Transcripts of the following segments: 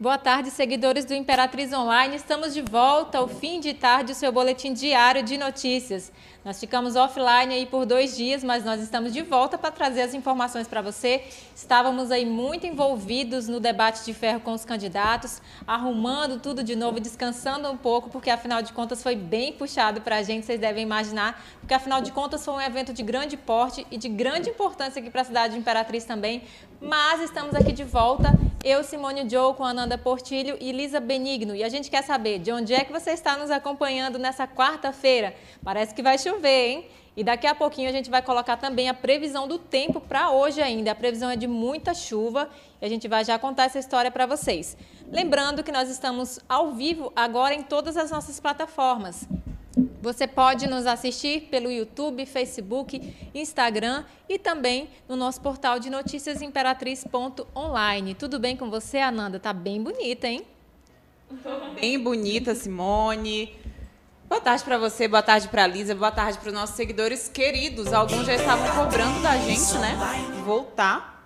Boa tarde, seguidores do Imperatriz Online. Estamos de volta ao fim de tarde, o seu boletim diário de notícias. Nós ficamos offline aí por dois dias, mas nós estamos de volta para trazer as informações para você. Estávamos aí muito envolvidos no debate de ferro com os candidatos, arrumando tudo de novo, descansando um pouco, porque afinal de contas foi bem puxado para a gente, vocês devem imaginar, porque afinal de contas foi um evento de grande porte e de grande importância aqui para a cidade de Imperatriz também. Mas estamos aqui de volta, eu, Simone Joe, com Portilho e Lisa Benigno. E a gente quer saber de onde é que você está nos acompanhando nessa quarta-feira. Parece que vai chover, hein? E daqui a pouquinho a gente vai colocar também a previsão do tempo para hoje ainda. A previsão é de muita chuva e a gente vai já contar essa história para vocês. Lembrando que nós estamos ao vivo agora em todas as nossas plataformas. Você pode nos assistir pelo YouTube, Facebook, Instagram e também no nosso portal de notícias imperatriz.online. Tudo bem com você, Ananda? Tá bem bonita, hein? Bem bonita, Simone. Boa tarde para você, boa tarde para a Lisa, boa tarde para os nossos seguidores queridos. Alguns já estavam cobrando da gente, né? Voltar.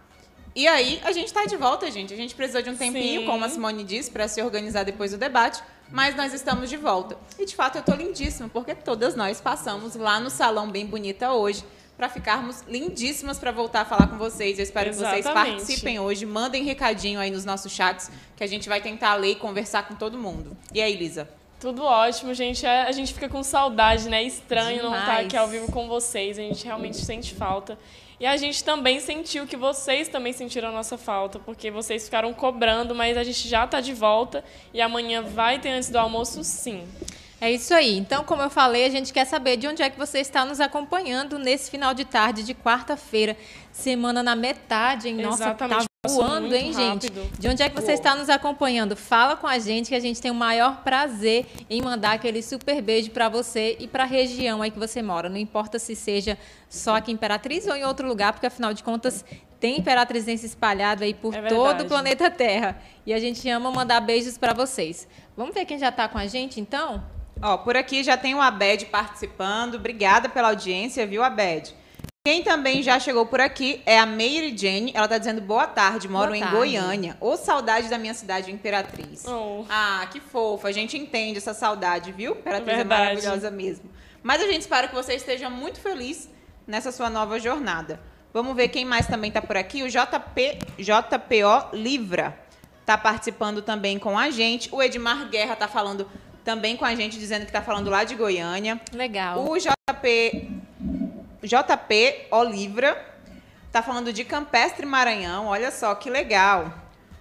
E aí, a gente está de volta, gente. A gente precisou de um tempinho, Sim. como a Simone disse, para se organizar depois do debate mas nós estamos de volta. E de fato eu estou lindíssima, porque todas nós passamos lá no salão bem bonita hoje para ficarmos lindíssimas para voltar a falar com vocês. Eu espero Exatamente. que vocês participem hoje, mandem recadinho aí nos nossos chats, que a gente vai tentar ler e conversar com todo mundo. E aí, Lisa? Tudo ótimo, gente. É, a gente fica com saudade, né? Estranho Demais. não estar aqui ao vivo com vocês. A gente realmente sente falta. E a gente também sentiu que vocês também sentiram a nossa falta, porque vocês ficaram cobrando, mas a gente já está de volta e amanhã vai ter antes do almoço, sim. É isso aí. Então, como eu falei, a gente quer saber de onde é que você está nos acompanhando nesse final de tarde de quarta-feira, semana na metade, hein? Nossa, tá voando, hein, rápido. gente? De onde é que você Uou. está nos acompanhando? Fala com a gente que a gente tem o maior prazer em mandar aquele super beijo para você e para a região aí que você mora. Não importa se seja só aqui em Imperatriz ou em outro lugar, porque afinal de contas tem imperatrizense espalhado aí por é todo o planeta Terra. E a gente ama mandar beijos para vocês. Vamos ver quem já está com a gente, então? Ó, por aqui já tem o Abed participando. Obrigada pela audiência, viu, Abed? Quem também já chegou por aqui é a Meire Jane. Ela está dizendo boa tarde, moro boa em tarde. Goiânia. Ô, saudade da minha cidade, Imperatriz. Oh. Ah, que fofa. A gente entende essa saudade, viu? Imperatriz é maravilhosa mesmo. Mas a gente espera que você esteja muito feliz nessa sua nova jornada. Vamos ver quem mais também está por aqui. O JP, JPO Livra está participando também com a gente. O Edmar Guerra está falando também com a gente, dizendo que está falando lá de Goiânia. Legal. O JP, JP Olivra está falando de Campestre Maranhão. Olha só que legal.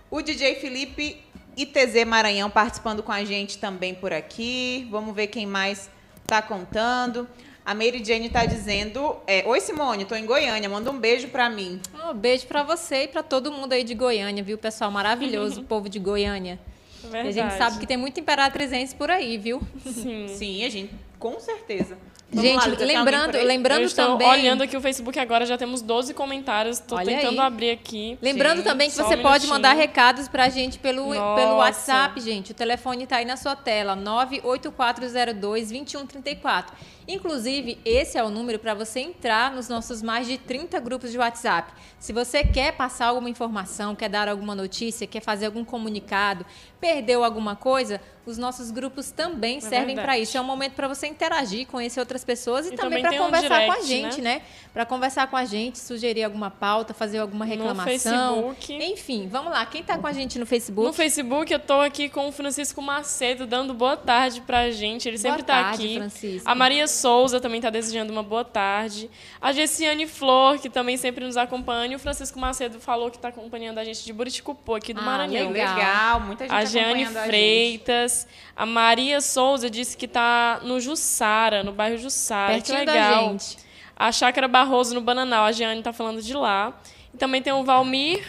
O DJ Felipe ITZ Maranhão participando com a gente também por aqui. Vamos ver quem mais está contando. A Mary Jane está dizendo: é, Oi, Simone, estou em Goiânia, manda um beijo para mim. Um beijo para você e para todo mundo aí de Goiânia, viu, pessoal maravilhoso, o povo de Goiânia. Verdade. E a gente sabe que tem muito imperatrizense por aí, viu? Sim. Sim, a gente, com certeza. Vamos gente, lá, lembrando, lembrando Eu estou também. Olhando aqui o Facebook agora, já temos 12 comentários. Estou tentando aí. abrir aqui. Lembrando Sim, também que você um pode mandar recados para a gente pelo, pelo WhatsApp, gente. O telefone está aí na sua tela: 98402 2134. Inclusive, esse é o número para você entrar nos nossos mais de 30 grupos de WhatsApp. Se você quer passar alguma informação, quer dar alguma notícia, quer fazer algum comunicado, perdeu alguma coisa, os nossos grupos também é servem para isso. É um momento para você interagir, conhecer outras pessoas e, e também, para conversar um direct, com a gente, né? né? Para conversar com a gente, sugerir alguma pauta, fazer alguma reclamação. No Facebook. Enfim, vamos lá. Quem está com a gente no Facebook? No Facebook eu estou aqui com o Francisco Macedo dando boa tarde para a gente. Ele boa sempre está aqui. Francisco. A Maria Souza também está desejando uma boa tarde. A Gessiane Flor, que também sempre nos acompanha. E o Francisco Macedo falou que está acompanhando a gente de Buriticupu, aqui do ah, Maranhão. Legal. legal, muita gente A Jeane Freitas. A, a, Maria Souza disse que está no Jussara, no bairro Jussara. Pertinho que legal. Da gente. A Chácara Barroso, no Bananal. A Jeane está falando de lá. E também tem o Valmir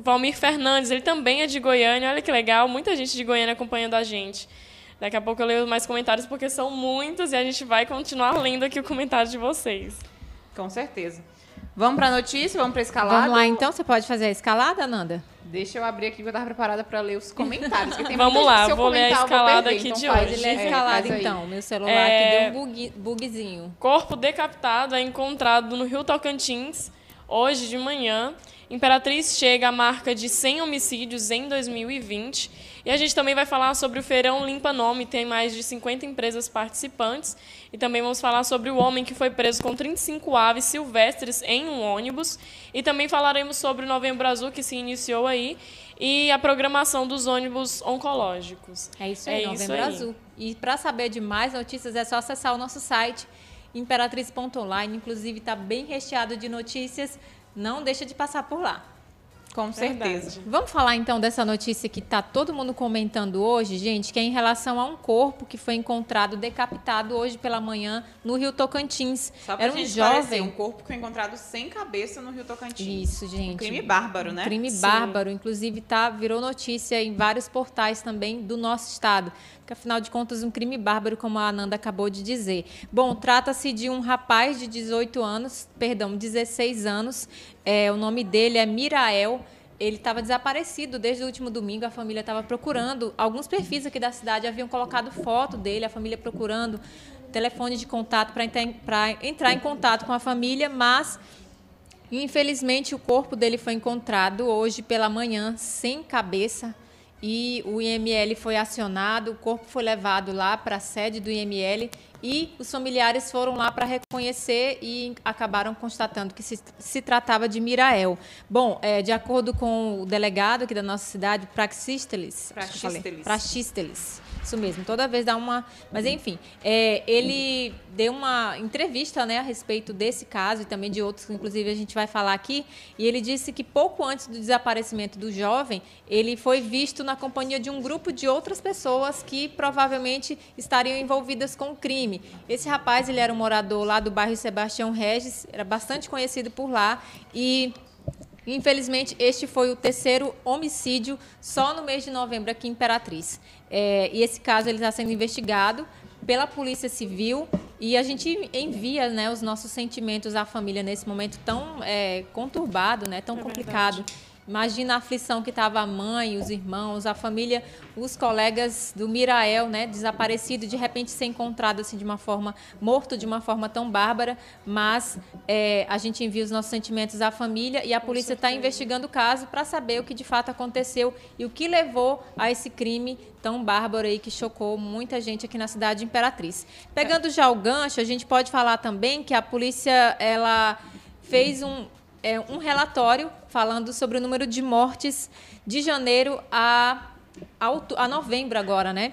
o Valmir Fernandes, ele também é de Goiânia. Olha que legal, muita gente de Goiânia acompanhando a gente. Daqui a pouco eu leio mais comentários, porque são muitos e a gente vai continuar lendo aqui o comentário de vocês. Com certeza. Vamos para a notícia? Vamos para a escalada? Vamos lá, então. Você pode fazer a escalada, Nanda? Deixa eu abrir aqui, que eu estava preparada para ler os comentários. Vamos lá, vou ler a escalada aqui então de faz, hoje. Lê a escalada, é, então. Meu celular é... aqui deu um bug, bugzinho. Corpo decapitado é encontrado no Rio Tocantins, hoje de manhã. Imperatriz chega à marca de 100 homicídios em 2020. E a gente também vai falar sobre o Feirão Limpa Nome, tem mais de 50 empresas participantes. E também vamos falar sobre o homem que foi preso com 35 aves silvestres em um ônibus. E também falaremos sobre o Novembro Azul, que se iniciou aí, e a programação dos ônibus oncológicos. É isso aí, é Novembro isso aí. Azul. E para saber de mais notícias é só acessar o nosso site imperatriz.online, inclusive está bem recheado de notícias, não deixa de passar por lá. Com certeza. Verdade. Vamos falar então dessa notícia que está todo mundo comentando hoje, gente, que é em relação a um corpo que foi encontrado decapitado hoje pela manhã no Rio Tocantins. Só pra Era um jovem, um corpo que foi encontrado sem cabeça no Rio Tocantins. Isso, gente. Um crime bárbaro, né? Um crime Sim. bárbaro, inclusive tá virou notícia em vários portais também do nosso estado, porque afinal de contas um crime bárbaro, como a Ananda acabou de dizer. Bom, trata-se de um rapaz de 18 anos, perdão, 16 anos. É, o nome dele é Mirael ele estava desaparecido desde o último domingo. A família estava procurando. Alguns perfis aqui da cidade haviam colocado foto dele, a família procurando telefone de contato para entrar em contato com a família, mas infelizmente o corpo dele foi encontrado hoje pela manhã sem cabeça e o IML foi acionado, o corpo foi levado lá para a sede do IML e os familiares foram lá para reconhecer e acabaram constatando que se, se tratava de Mirael. Bom, é, de acordo com o delegado aqui da nossa cidade, Praxísteles. Praxísteles. Praxísteles isso mesmo, toda vez dá uma. Mas enfim, é, ele deu uma entrevista né, a respeito desse caso e também de outros que, inclusive, a gente vai falar aqui. E ele disse que pouco antes do desaparecimento do jovem, ele foi visto na companhia de um grupo de outras pessoas que provavelmente estariam envolvidas com o crime. Esse rapaz, ele era um morador lá do bairro Sebastião Regis, era bastante conhecido por lá e Infelizmente, este foi o terceiro homicídio só no mês de novembro aqui em Imperatriz. É, e esse caso ele está sendo investigado pela Polícia Civil e a gente envia né, os nossos sentimentos à família nesse momento tão é, conturbado, né, tão é complicado. Verdade Imagina a aflição que estava a mãe, os irmãos, a família, os colegas do Mirael, né, desaparecido, de repente ser encontrado assim de uma forma morto de uma forma tão bárbara. Mas é, a gente envia os nossos sentimentos à família e a polícia está investigando o caso para saber o que de fato aconteceu e o que levou a esse crime tão bárbaro aí que chocou muita gente aqui na cidade de Imperatriz. Pegando já o gancho, a gente pode falar também que a polícia ela fez um é, um relatório falando sobre o número de mortes de janeiro a, a, novembro agora, né?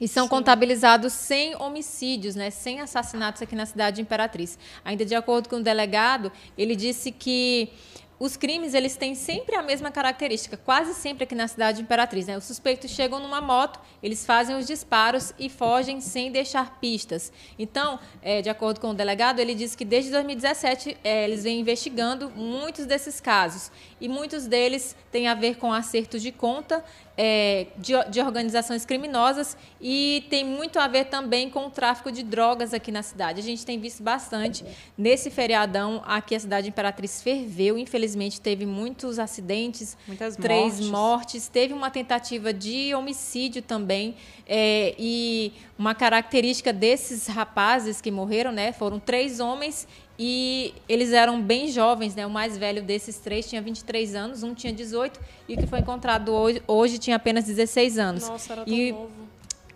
E são Sim. contabilizados 100 homicídios, né, 100 assassinatos aqui na cidade de Imperatriz. Ainda de acordo com o delegado, ele disse que os crimes eles têm sempre a mesma característica, quase sempre aqui na cidade de Imperatriz. Né? Os suspeitos chegam numa moto, eles fazem os disparos e fogem sem deixar pistas. Então, é, de acordo com o delegado, ele diz que desde 2017 é, eles vêm investigando muitos desses casos e muitos deles têm a ver com acertos de conta é, de, de, organizações criminosas e tem muito a ver também com o tráfico de drogas aqui na cidade. A gente tem visto bastante nesse feriadão aqui a cidade de Imperatriz ferveu, infelizmente teve muitos acidentes, muitas três mortes. mortes, teve uma tentativa de homicídio também é, e uma característica desses rapazes que morreram, né, foram três homens e eles eram bem jovens, né? O mais velho desses três tinha 23 anos, um tinha 18 e o que foi encontrado hoje, hoje tinha apenas 16 anos. Nossa, era tão e, novo.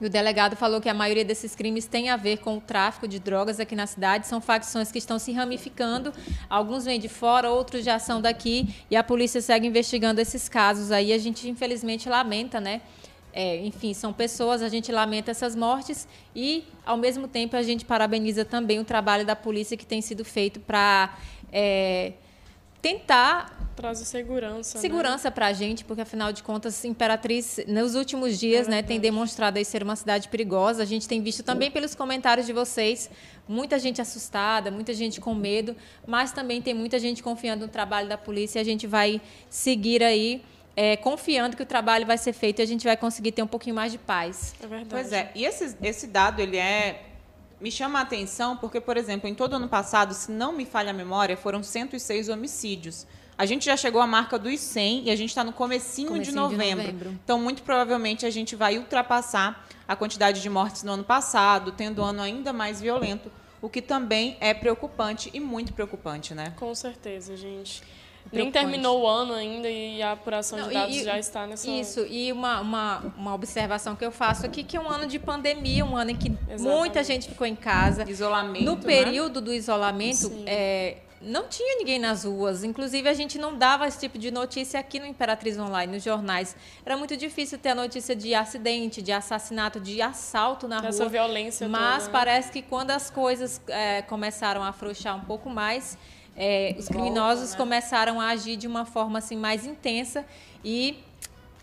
E o delegado falou que a maioria desses crimes tem a ver com o tráfico de drogas aqui na cidade. São facções que estão se ramificando. Alguns vêm de fora, outros já são daqui. E a polícia segue investigando esses casos aí. A gente, infelizmente, lamenta, né? É, enfim, são pessoas, a gente lamenta essas mortes e, ao mesmo tempo, a gente parabeniza também o trabalho da polícia que tem sido feito para é, tentar trazer segurança. Segurança né? para a gente, porque afinal de contas, Imperatriz, nos últimos dias, é né, tem demonstrado aí ser uma cidade perigosa. A gente tem visto também pelos comentários de vocês muita gente assustada, muita gente com medo, mas também tem muita gente confiando no trabalho da polícia. E a gente vai seguir aí é, confiando que o trabalho vai ser feito e a gente vai conseguir ter um pouquinho mais de paz. É verdade. Pois é. E esse, esse dado, ele é me chama a atenção porque, por exemplo, em todo ano passado, se não me falha a memória, foram 106 homicídios. A gente já chegou à marca dos 100 e a gente está no comecinho, comecinho de, novembro. de, novembro. Então, muito provavelmente, a gente vai ultrapassar a quantidade de mortes no ano passado, tendo um ano ainda mais violento, o que também é preocupante e muito preocupante, né? Com certeza, gente. Nem terminou o ano ainda e a apuração Não, de dados e, já está nessa. Isso, e uma, uma, uma observação que eu faço aqui, que é um ano de pandemia, um ano em que Exatamente. muita gente ficou em casa. Isolamento. No né? período né? do isolamento, é, não tinha ninguém nas ruas. Inclusive, a gente não dava esse tipo de notícia aqui no Imperatriz Online, nos jornais. Era muito difícil ter a notícia de acidente, de assassinato, de assalto na Essa rua. Essa violência Mas toda, né? parece que quando as coisas é, começaram a afrouxar um pouco mais é, os criminosos Volta, né? começaram a agir de uma forma assim mais intensa e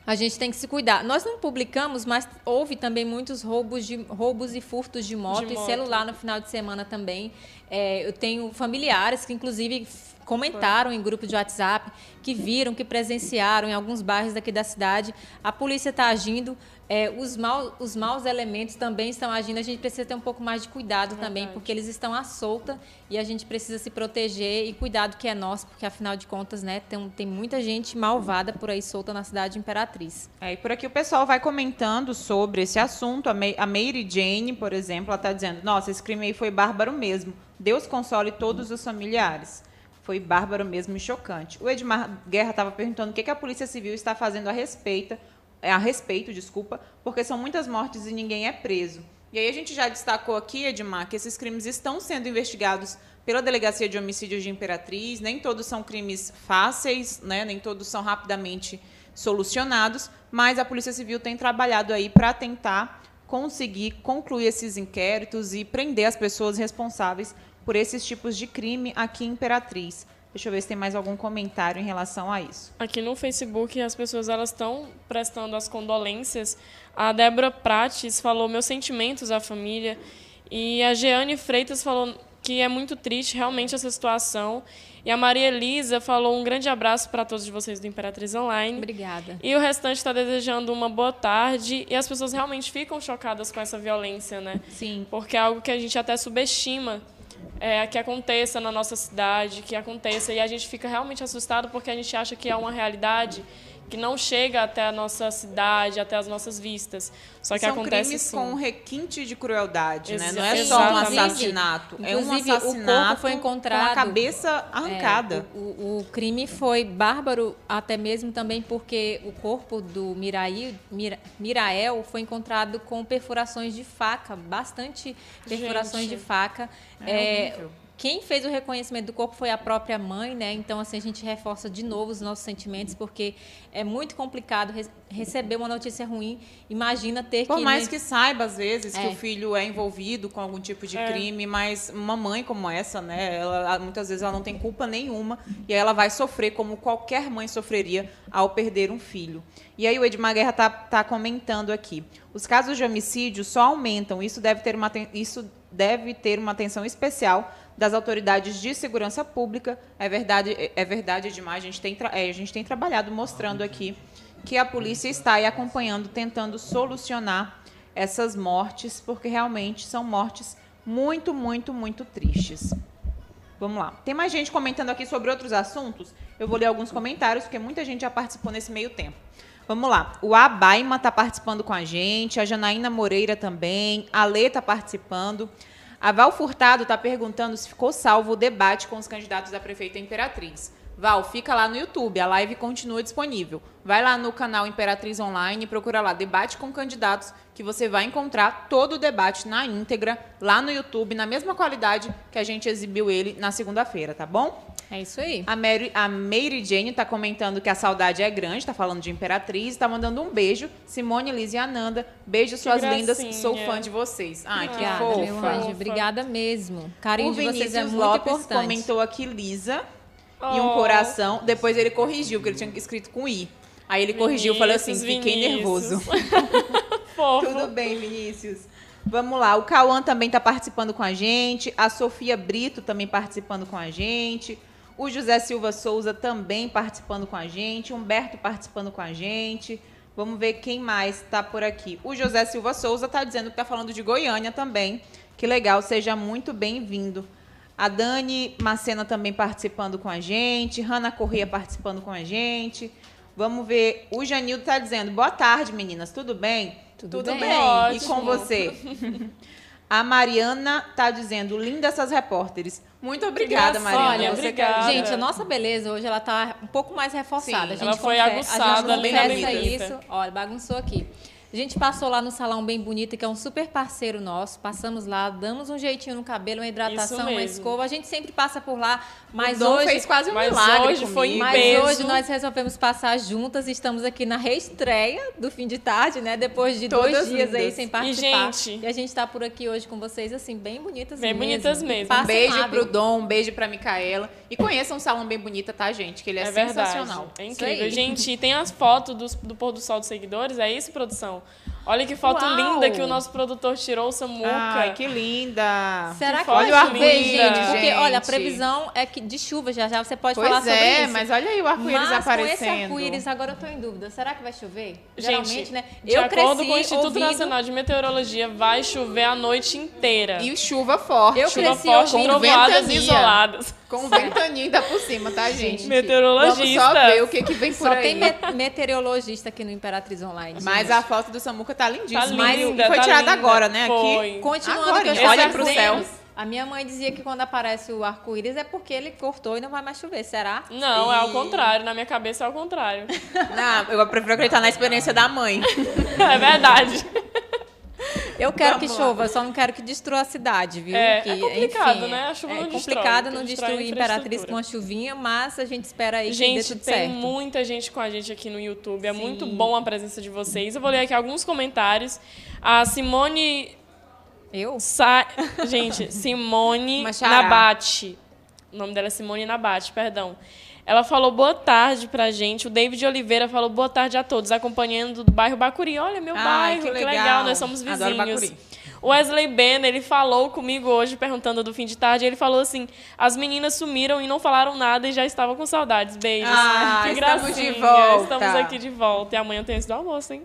a gente tem que se cuidar. Nós não publicamos, mas houve também muitos roubos, de, roubos e furtos de moto, de moto. e celular no final de semana também. É, eu tenho familiares que, inclusive, comentaram em grupo de WhatsApp que viram, que presenciaram em alguns bairros daqui da cidade. A polícia está agindo, é, os, mal, os maus elementos também estão agindo. A gente precisa ter um pouco mais de cuidado Verdade. também, porque eles estão à solta e a gente precisa se proteger e cuidado que é nosso, porque afinal de contas, né, tem, tem muita gente malvada por aí solta na cidade Imperatriz. É, e por aqui o pessoal vai comentando sobre esse assunto. A, May, a Mary Jane, por exemplo, ela está dizendo: Nossa, esse crime aí foi bárbaro mesmo. Deus console todos os familiares. Foi bárbaro mesmo e chocante. O Edmar Guerra estava perguntando o que, que a Polícia Civil está fazendo a respeito, a respeito, desculpa, porque são muitas mortes e ninguém é preso. E aí a gente já destacou aqui, Edmar, que esses crimes estão sendo investigados pela Delegacia de Homicídios de Imperatriz. Nem todos são crimes fáceis, né? nem todos são rapidamente solucionados, mas a Polícia Civil tem trabalhado aí para tentar conseguir concluir esses inquéritos e prender as pessoas responsáveis por esses tipos de crime aqui em Imperatriz. Deixa eu ver se tem mais algum comentário em relação a isso. Aqui no Facebook as pessoas elas estão prestando as condolências. A Débora Prates falou meus sentimentos à família e a Jeane Freitas falou que é muito triste realmente essa situação. E a Maria Elisa falou um grande abraço para todos vocês do Imperatriz Online. Obrigada. E o restante está desejando uma boa tarde. E as pessoas realmente ficam chocadas com essa violência, né? Sim. Porque é algo que a gente até subestima é, que aconteça na nossa cidade, que aconteça. E a gente fica realmente assustado porque a gente acha que é uma realidade que não chega até a nossa cidade, até as nossas vistas. Só que São acontece crimes sim. com requinte de crueldade, Ex né? Não é só um assassinato, é um assassinato o corpo foi encontrado, com a cabeça arrancada. É, o, o, crime foi bárbaro até mesmo também porque o corpo do Miraí, Mira, Mirael foi encontrado com perfurações de faca, bastante perfurações Gente, de faca. É, é quem fez o reconhecimento do corpo foi a própria mãe, né? Então, assim, a gente reforça de novo os nossos sentimentos, porque é muito complicado re receber uma notícia ruim. Imagina ter Por que. Por mais né? que saiba, às vezes, é. que o filho é envolvido com algum tipo de é. crime, mas uma mãe como essa, né? Ela, muitas vezes ela não tem culpa nenhuma e ela vai sofrer como qualquer mãe sofreria ao perder um filho. E aí o Edmar Guerra está tá comentando aqui. Os casos de homicídio só aumentam. Isso deve ter uma, isso deve ter uma atenção especial das autoridades de segurança pública. É verdade, é verdade demais. A gente tem, é, a gente tem trabalhado mostrando aqui que a polícia está aí acompanhando, tentando solucionar essas mortes, porque realmente são mortes muito, muito, muito tristes. Vamos lá. Tem mais gente comentando aqui sobre outros assuntos? Eu vou ler alguns comentários, porque muita gente já participou nesse meio tempo. Vamos lá. O Abaima está participando com a gente, a Janaína Moreira também, a Lê está participando. A Val Furtado está perguntando se ficou salvo o debate com os candidatos da prefeita Imperatriz. Val, fica lá no YouTube, a live continua disponível. Vai lá no canal Imperatriz Online e procura lá Debate com Candidatos, que você vai encontrar todo o debate na íntegra lá no YouTube, na mesma qualidade que a gente exibiu ele na segunda-feira, tá bom? É isso aí. A Mary, a Mary Jane está comentando que a saudade é grande, está falando de Imperatriz, está mandando um beijo. Simone, Liz e Ananda, beijo suas lindas, sou fã de vocês. Ai, que Obrigada, fofa. meu anjo. Obrigada mesmo. Carinho o de vocês é muito Lopes importante. comentou aqui Lisa Oh. e um coração. Depois ele corrigiu, porque ele tinha escrito com I. Aí ele corrigiu, falou assim, fiquei Vinícius. nervoso. Tudo bem, Vinícius. Vamos lá, o Cauã também está participando com a gente, a Sofia Brito também participando com a gente, o José Silva Souza também participando com a gente, Humberto participando com a gente. Vamos ver quem mais está por aqui. O José Silva Souza está dizendo que está falando de Goiânia também. Que legal, seja muito bem-vindo. A Dani Macena também participando com a gente, Hanna Corrêa participando com a gente. Vamos ver. O Janildo está dizendo: boa tarde, meninas, tudo bem? Tudo bem. bem. E com você? A Mariana tá dizendo, linda essas repórteres. Muito obrigada, Mariana. Olha, Você obrigada. Gente, a nossa beleza hoje ela tá um pouco mais reforçada. Sim, a gente ela foi confe- aguçada, a gente confessa isso. Olha, bagunçou aqui. A gente passou lá no Salão Bem Bonito, que é um super parceiro nosso. Passamos lá, damos um jeitinho no cabelo, uma hidratação, uma escova. A gente sempre passa por lá, mas o Dom hoje... fez quase um Mas milagre hoje foi comigo. em Mas peso. hoje nós resolvemos passar juntas. Estamos aqui na reestreia do fim de tarde, né? Depois de Todas dois dias aí lindas. sem E, participar. gente- e a gente tá por aqui hoje com vocês, assim, bem bonitas Bem mesmo. bonitas mesmo. Um beijo lá, pro viu? Dom, um beijo pra Micaela. E conheçam o Salão Bem Bonita, tá, gente? Que ele é, É verdade. sensacional. É Isso incrível. aí. Gente, e tem as fotos dos- do, pôr do sol dos seguidores? É isso, produção? Olha que foto Uau! linda que o nosso produtor tirou, Samuca. Ai, que linda. Será que foto vai linda. chover, gente? Porque, Gente. olha, a previsão é que de chuva já já. Você pode falar Pois sobre é, isso. mas olha aí o arco-íris Mas com esse aparecendo. arco-íris, agora eu tô em dúvida. Será que vai chover? Gente, Geralmente, né? de eu acordo cresci com o Instituto ouvindo, Nacional de Meteorologia, vai chover a noite inteira. E chuva forte. Eu Chuva cresci forte, ouvindo trovoadas isoladas. Com ventania ainda por cima, tá, gente? Meteorologista. Vamos só ver o que, que vem por Só aí. tem me- meteorologista aqui no Imperatriz Online. Mas gente. a foto do Samuca tá lindíssima. Tá linda, foi tá tirada linda. agora, né? Foi. Aqui. Continuando Agora, que eu sei pro céu. A minha mãe dizia que quando aparece o arco-íris é porque ele cortou e não vai mais chover. Será? Não, é ao E- contrário. Na minha cabeça é ao contrário. Não, eu prefiro acreditar na experiência da mãe. é verdade. Eu quero Vamos que lá. chova, só não quero que destrua a cidade, viu? É, que, é complicado, enfim, né? A chuva é não destrói, complicado o que não é destruir Imperatriz com uma chuvinha, mas a gente espera aí que dê Gente, tudo tem certo. muita gente com a gente aqui no YouTube. É Sim. muito bom a presença de vocês. Eu vou ler aqui alguns comentários. A Simone Eu? Sa... Gente, Simone. Nabate. O nome dela é Simone Nabate, perdão. Ela falou boa tarde pra gente. O David Oliveira falou boa tarde a todos, acompanhando do bairro Bacuri. Olha, meu Ai, bairro, que que legal. legal. nós somos vizinhos. O Wesley Ben, ele falou comigo hoje, perguntando do fim de tarde. Ele falou assim: as meninas sumiram e não falaram nada e já estavam com saudades. Beijos. Ah, que estamos gracinha. de volta. Estamos aqui de volta. E amanhã tem esse do almoço, hein?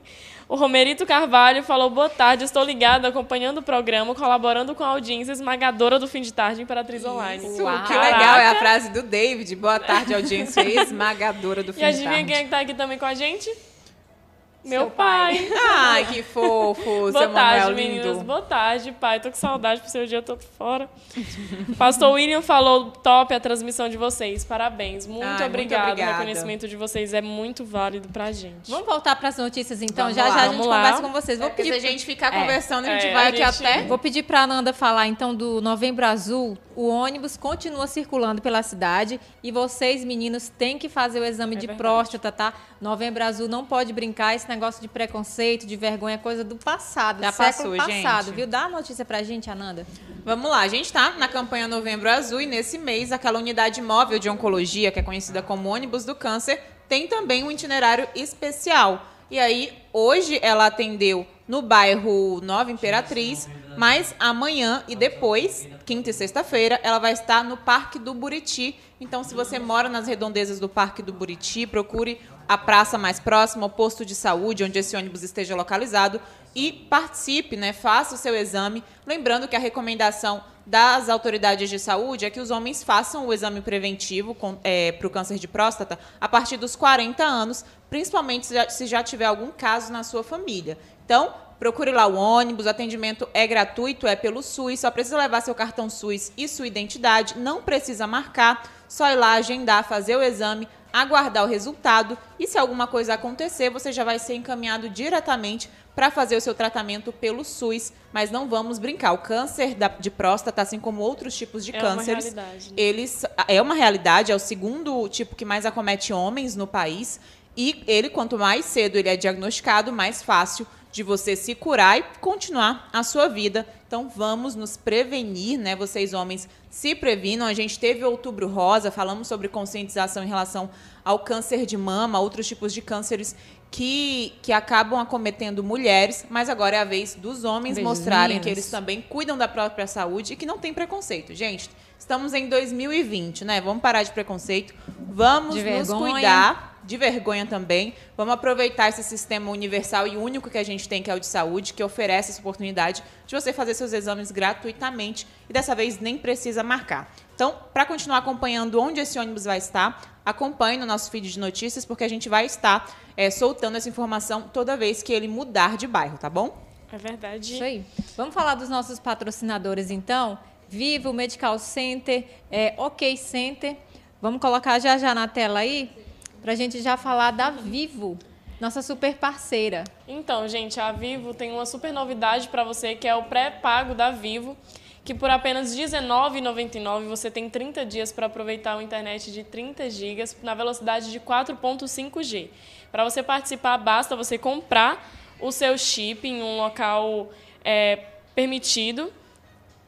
O Romerito Carvalho falou: boa tarde, estou ligado, acompanhando o programa, colaborando com a audiência esmagadora do fim de tarde Imperatriz Online. Isso, Uau. que legal. É a frase do David. Boa tarde, audiência esmagadora do fim E de adivinha tarde. quem é que tá aqui também com a gente? Meu pai. pai. Ai, que fofo, Boa seu tarde, Manuel meninas. lindo. Boa tarde, pai. Tô com saudade pro seu dia todo fora. Pastor William falou top a transmissão de vocês. Parabéns. Muito, Ai, muito obrigada. O reconhecimento de vocês é muito válido pra gente. Vamos voltar para as notícias então. Vamos já lá. já a gente Vamos lá. conversa com vocês. Vou se pedir a gente ficar É. conversando, a gente É, vai a aqui gente- até... Vou pedir para a Ananda falar então do Novembro Azul. O ônibus continua circulando pela cidade e vocês, meninos, têm que fazer o exame É de verdade. próstata, tá? Novembro Azul não pode brincar. Esse negócio de preconceito, de vergonha, coisa do passado, Já do século passou, passado, gente. viu? Dá a notícia pra gente, Ananda. Vamos lá, a gente está na campanha Novembro Azul e nesse mês aquela unidade móvel de oncologia, que é conhecida como ônibus do câncer, tem também um itinerário especial. E aí, hoje ela atendeu no bairro Nova Imperatriz, mas amanhã e depois, quinta e sexta-feira, ela vai estar no Parque do Buriti. Então, se você mora nas redondezas do Parque do Buriti, procure a praça mais próxima, o posto de saúde, onde esse ônibus esteja localizado, e participe, né? Faça o seu exame. Lembrando que a recomendação das autoridades de saúde é que os homens façam o exame preventivo para o câncer de próstata a partir dos 40 anos, principalmente se já, se já tiver algum caso na sua família. Então, procure lá o ônibus, o atendimento é gratuito, é pelo SUS, só precisa levar seu cartão SUS e sua identidade, não precisa marcar, só ir lá agendar, fazer o exame, aguardar o resultado e se alguma coisa acontecer, você já vai ser encaminhado diretamente para fazer o seu tratamento pelo SUS, mas não vamos brincar. O câncer de próstata, assim como outros tipos de É uma cânceres, realidade, né? eles é uma realidade, é o segundo tipo que mais acomete homens no país e ele quanto mais cedo ele é diagnosticado, mais fácil de você se curar e continuar a sua vida. Então vamos nos prevenir, né? Vocês homens se previnam. A gente teve Outubro Rosa, falamos sobre conscientização em relação ao câncer de mama, outros tipos de cânceres que, que acabam acometendo mulheres, mas agora é a vez dos homens Beijos, mostrarem que eles também cuidam da própria saúde e que não tem preconceito. Gente, estamos em 2020, né? Vamos parar de preconceito, vamos De nos vergonha. cuidar, de vergonha também. Vamos aproveitar esse sistema universal e único que a gente tem, que é o de saúde, que oferece essa oportunidade de você fazer seus exames gratuitamente e dessa vez nem precisa marcar. Então, para continuar acompanhando onde esse ônibus vai estar, acompanhe no nosso feed de notícias, porque a gente vai estar eh, soltando essa informação toda vez que ele mudar de bairro, tá bom? É verdade. Isso aí. Vamos falar dos nossos patrocinadores, então? Vivo, Medical Center, é, OK Center. Vamos colocar já já na tela aí, para a gente já falar da Vivo, nossa super parceira. Então, gente, a Vivo tem uma super novidade para você, que é o pré-pago da Vivo que por apenas R$19,99 você tem 30 dias para aproveitar uma internet de 30 GB na velocidade de 4.5G. Para você participar, basta você comprar o seu chip em um local é, permitido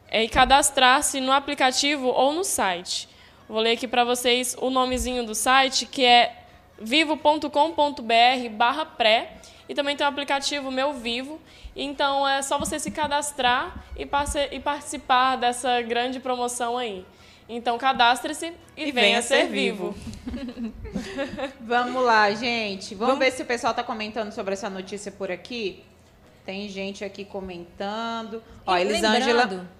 é, e cadastrar-se no aplicativo ou no site. Vou ler aqui para vocês o nomezinho do site, que é vivo.com.br barra pré e também tem o aplicativo Meu Vivo. Então é só você se cadastrar e, e participar dessa grande promoção aí. Então cadastre-se e, e, venha, venha ser, ser vivo. vivo. Vamos lá, gente. Vamos, Vamos ver se o pessoal está comentando sobre essa notícia por aqui. Tem gente aqui comentando. Ó, Elisângela. Lembrando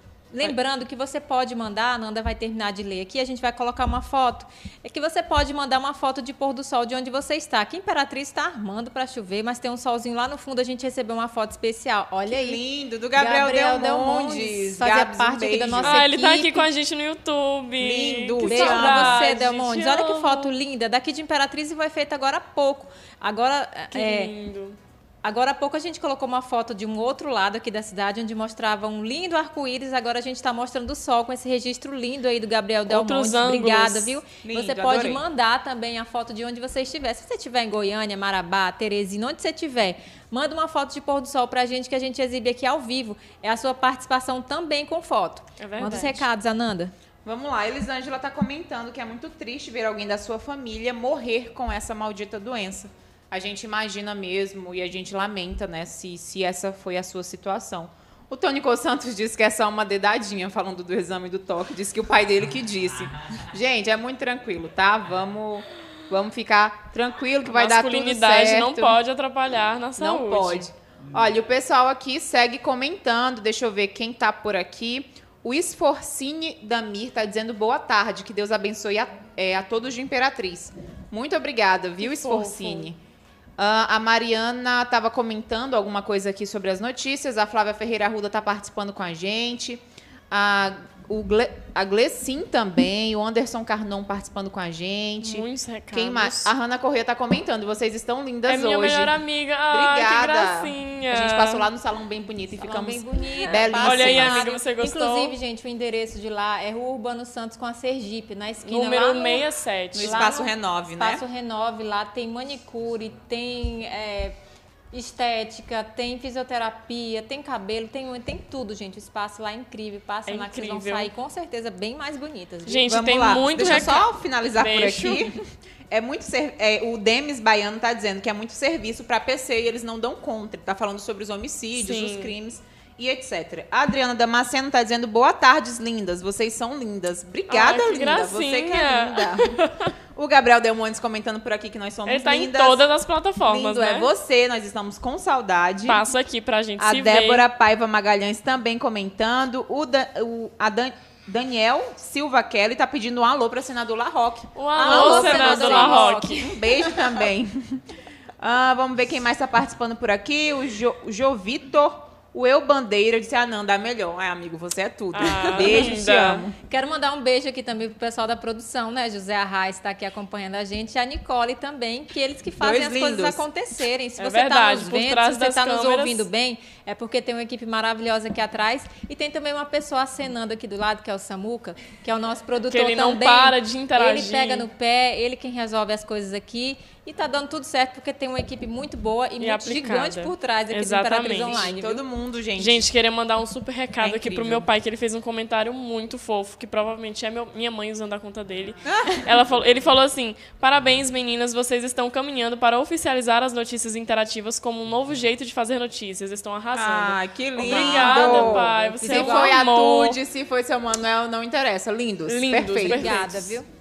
que você pode mandar, a Nanda vai terminar de ler aqui, a gente vai colocar uma foto. É que você pode mandar uma foto de pôr do sol de onde você está. Aqui Imperatriz está armando para chover, mas tem um solzinho lá no fundo, a gente recebeu uma foto especial. Olha que aí. lindo, do Gabriel, Gabriel Delmondes. Fazia Gabs, parte um aqui da nossa ah, equipe. ele está aqui com a gente no YouTube. Lindo. Que Beijo pra você, Delmondes. Olha que foto linda. Daqui de Imperatriz e foi feita agora há pouco. Agora, que é, lindo Agora há pouco a gente colocou uma foto de um outro lado aqui da cidade, onde mostrava um lindo arco-íris. Agora a gente está mostrando o sol com esse registro lindo aí do Gabriel Delmonte. Obrigada, viu? Lindo, você pode adorei. mandar também a foto de onde você estiver. Se você estiver em Goiânia, Marabá, Teresina, onde você estiver, manda uma foto de pôr do sol para a gente que a gente exibe aqui ao vivo. É a sua participação também com foto. É verdade. Manda os recados, Ananda. Vamos lá, Elisângela está comentando que é muito triste ver alguém da sua família morrer com essa maldita doença a gente imagina mesmo e a gente lamenta, né, se, se essa foi a sua situação. O Tônico Santos disse que é só uma dedadinha falando do exame do toque, disse que o pai dele que disse. Gente, é muito tranquilo, tá? Vamos vamos ficar tranquilo que vai dar tudo certo. Masculinidade não pode atrapalhar na saúde. Não pode. Olha, o pessoal aqui segue comentando, deixa eu ver quem tá por aqui. O Esforcine Damir está dizendo boa tarde, que Deus abençoe a, é, a todos de Imperatriz. Muito obrigada, viu, Esforcine? Uh, a Mariana estava comentando alguma coisa aqui sobre as notícias. A Flávia Ferreira Arruda está participando com a gente. A o Gle, a Glessim também, o Anderson Carnon participando com a gente. Muitos recados. Quem mais? A Hanna Corrêa está comentando, vocês estão lindas hoje. É minha melhor amiga. Obrigada. Ah, gracinha. A gente passou lá no salão bem bonito e salão ficamos bem bonito. belíssimas. Olha aí, amiga, você gostou? Inclusive, gente, o endereço de lá é Rua Urbano Santos com a Sergipe, na esquina Número lá no, 67. No Espaço Renove, né? Espaço Renove, lá tem manicure, tem... É, estética, tem fisioterapia, tem cabelo, tem, tem tudo, gente. O espaço lá é incrível. Passa é lá incrível. que vocês vão sair com certeza bem mais bonitas. Viu? Gente, Vamos tem lá. muito Deixa eu só finalizar Deixa. por aqui. É muito ser, é, o Demis Baiano está dizendo que é muito serviço para PC e eles não dão conta. Ele está falando sobre os homicídios, Sim. os crimes e etc. A Adriana Damasceno está dizendo boa tardes, lindas. Vocês são lindas. Obrigada, Ai, linda. Gracinha. Você que é linda. o Gabriel Delmontes comentando por aqui que nós somos Ele tá lindas. em todas as plataformas, Lindo né? é você, nós estamos com saudade. Passa aqui pra gente a se Débora ver. Paiva Magalhães também comentando. O, o a Dan, Daniel Silva Kelly tá pedindo um alô para senador Larroque. Um alô, alô senador, senador Larroque. Um beijo também. ah, vamos ver quem mais está participando por aqui. O Jo, o jo Vitor o Eu Bandeira disse: Ah, não, dá melhor. Ai, amigo, você é tudo. Ah, beijo, linda. te amo. Quero mandar um beijo aqui também pro pessoal da produção, né? José Arraes está aqui acompanhando a gente e a Nicole também, que eles que fazem Dois as lindos. coisas acontecerem. Se É você está nos vendo, se você está nos ouvindo bem, é porque tem uma equipe maravilhosa aqui atrás e tem também uma pessoa acenando aqui do lado, que é o Samuca, que é o nosso produtor Que ele não também. para de interagir. Ele pega no pé, ele quem resolve as coisas aqui. E tá dando tudo certo porque tem uma equipe muito boa e, E muito aplicada. gigante por trás aqui Exatamente. do Imperatriz Online. viu? Todo mundo, gente. Gente, queria mandar um super recado É aqui pro meu pai, que ele fez um comentário muito fofo, que provavelmente é meu- minha mãe usando a conta dele. Ela falou, ele falou assim: parabéns, meninas, vocês estão caminhando para oficializar as notícias interativas como um novo jeito de fazer notícias. Estão arrasando. Ah, que lindo. Obrigada, pai. Você se é um foi amor. a Tude, se foi seu Manuel, não interessa. Lindos. Lindos, Perfeito. perfeitos. Obrigada, viu?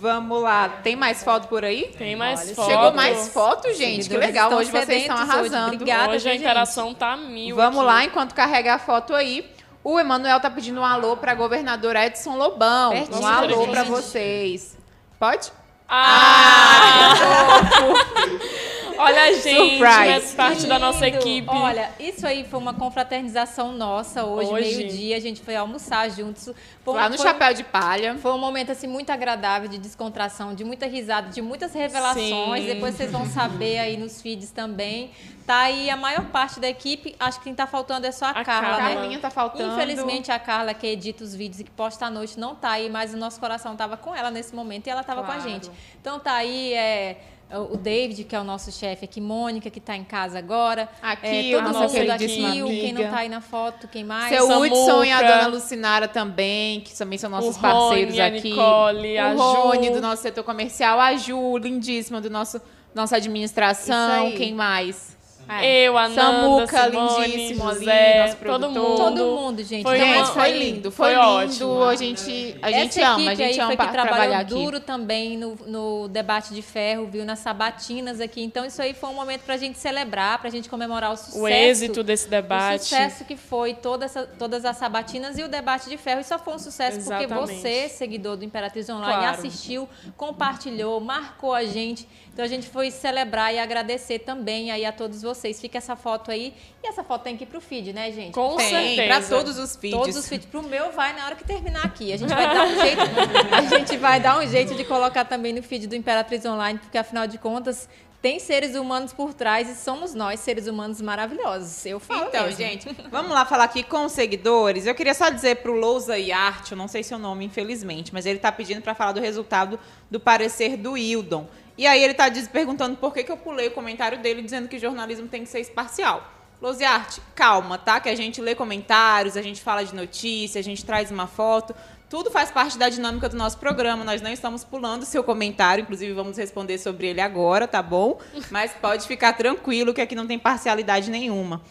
Vamos lá. Tem mais foto por aí? Tem mais Olha, fotos. Chegou mais fotos, gente. Que legal. Hoje vocês estão sedentos hoje. arrasando. Obrigada, Hoje a viu, interação tá mil. Vamos aqui. lá, enquanto carrega a foto aí. O Emanuel tá pedindo um alô para governador Edson Lobão. Pertinho, um alô gente. para vocês. Pode? Ah! Olha a gente, né? Parte da nossa equipe. Olha, isso aí foi uma confraternização nossa hoje, hoje. meio-dia. A gente foi almoçar juntos. Foi, Lá no foi, Chapéu de Palha. Foi um momento, assim, muito agradável de descontração, de muita risada, de muitas revelações. Sim. Depois vocês vão saber aí nos feeds também. Tá aí a maior parte da equipe. Acho que quem tá faltando é só a, a Carla. A né? Carlinha tá faltando. Infelizmente, a Carla, que edita os vídeos e que posta à noite, não tá aí, mas o nosso coração tava com ela nesse momento e ela tava claro. com a gente. Então tá aí. É, o David, que é o nosso chefe aqui, Mônica, que está em casa agora. Aqui, é, todo mundo aqui, amiga. quem não está aí na foto, quem mais? Seu Hudson e a dona Lucinara também, que também são nossos o parceiros Rony, aqui. A Nicole, o a Rony, Ju. do nosso setor comercial, a Ju, lindíssima, do nosso nossa administração, quem mais? É. Eu, a Samuca, lindíssimo José, ali, todo mundo. Todo mundo, gente. Foi, então, gente, foi lindo, foi, foi lindo. Ótimo. A gente, a gente ama, a gente ama foi que trabalhou duro também no, no debate de ferro, viu, nas sabatinas aqui. Então, isso aí foi um momento para a gente celebrar, para a gente comemorar o sucesso. O êxito desse debate. O sucesso que foi toda essa, todas as sabatinas e o debate de ferro. E só foi um sucesso Exatamente. porque você, seguidor do Imperatriz Online, claro. assistiu, compartilhou, marcou a gente. Então, a gente foi celebrar e agradecer também aí a todos vocês. Fica essa foto foto aí. E essa foto tem que ir pro feed, né, gente? Com tem, certeza. Pra todos os feeds. Todos os feeds. Pro meu vai na hora que terminar aqui. A gente vai dar um jeito. a gente vai dar um jeito de colocar também no feed do Imperatriz Online, porque afinal de contas. Tem seres humanos por trás e somos nós, seres humanos maravilhosos. Eu falo Então, mesmo. gente, vamos lá falar aqui com os seguidores. Eu queria só dizer pro Lousa e Arte, eu não sei seu nome, infelizmente, mas ele está pedindo para falar do resultado do parecer do Hildon. E aí ele está perguntando por que, que eu pulei o comentário dele dizendo que jornalismo tem que ser imparcial. Losiarte, calma, tá? Que a gente lê comentários, a gente fala de notícia, a gente traz uma foto. Tudo faz parte da dinâmica do nosso programa. Nós não estamos pulando seu comentário, inclusive vamos responder sobre ele agora, tá bom? Mas pode ficar tranquilo que aqui não tem parcialidade nenhuma.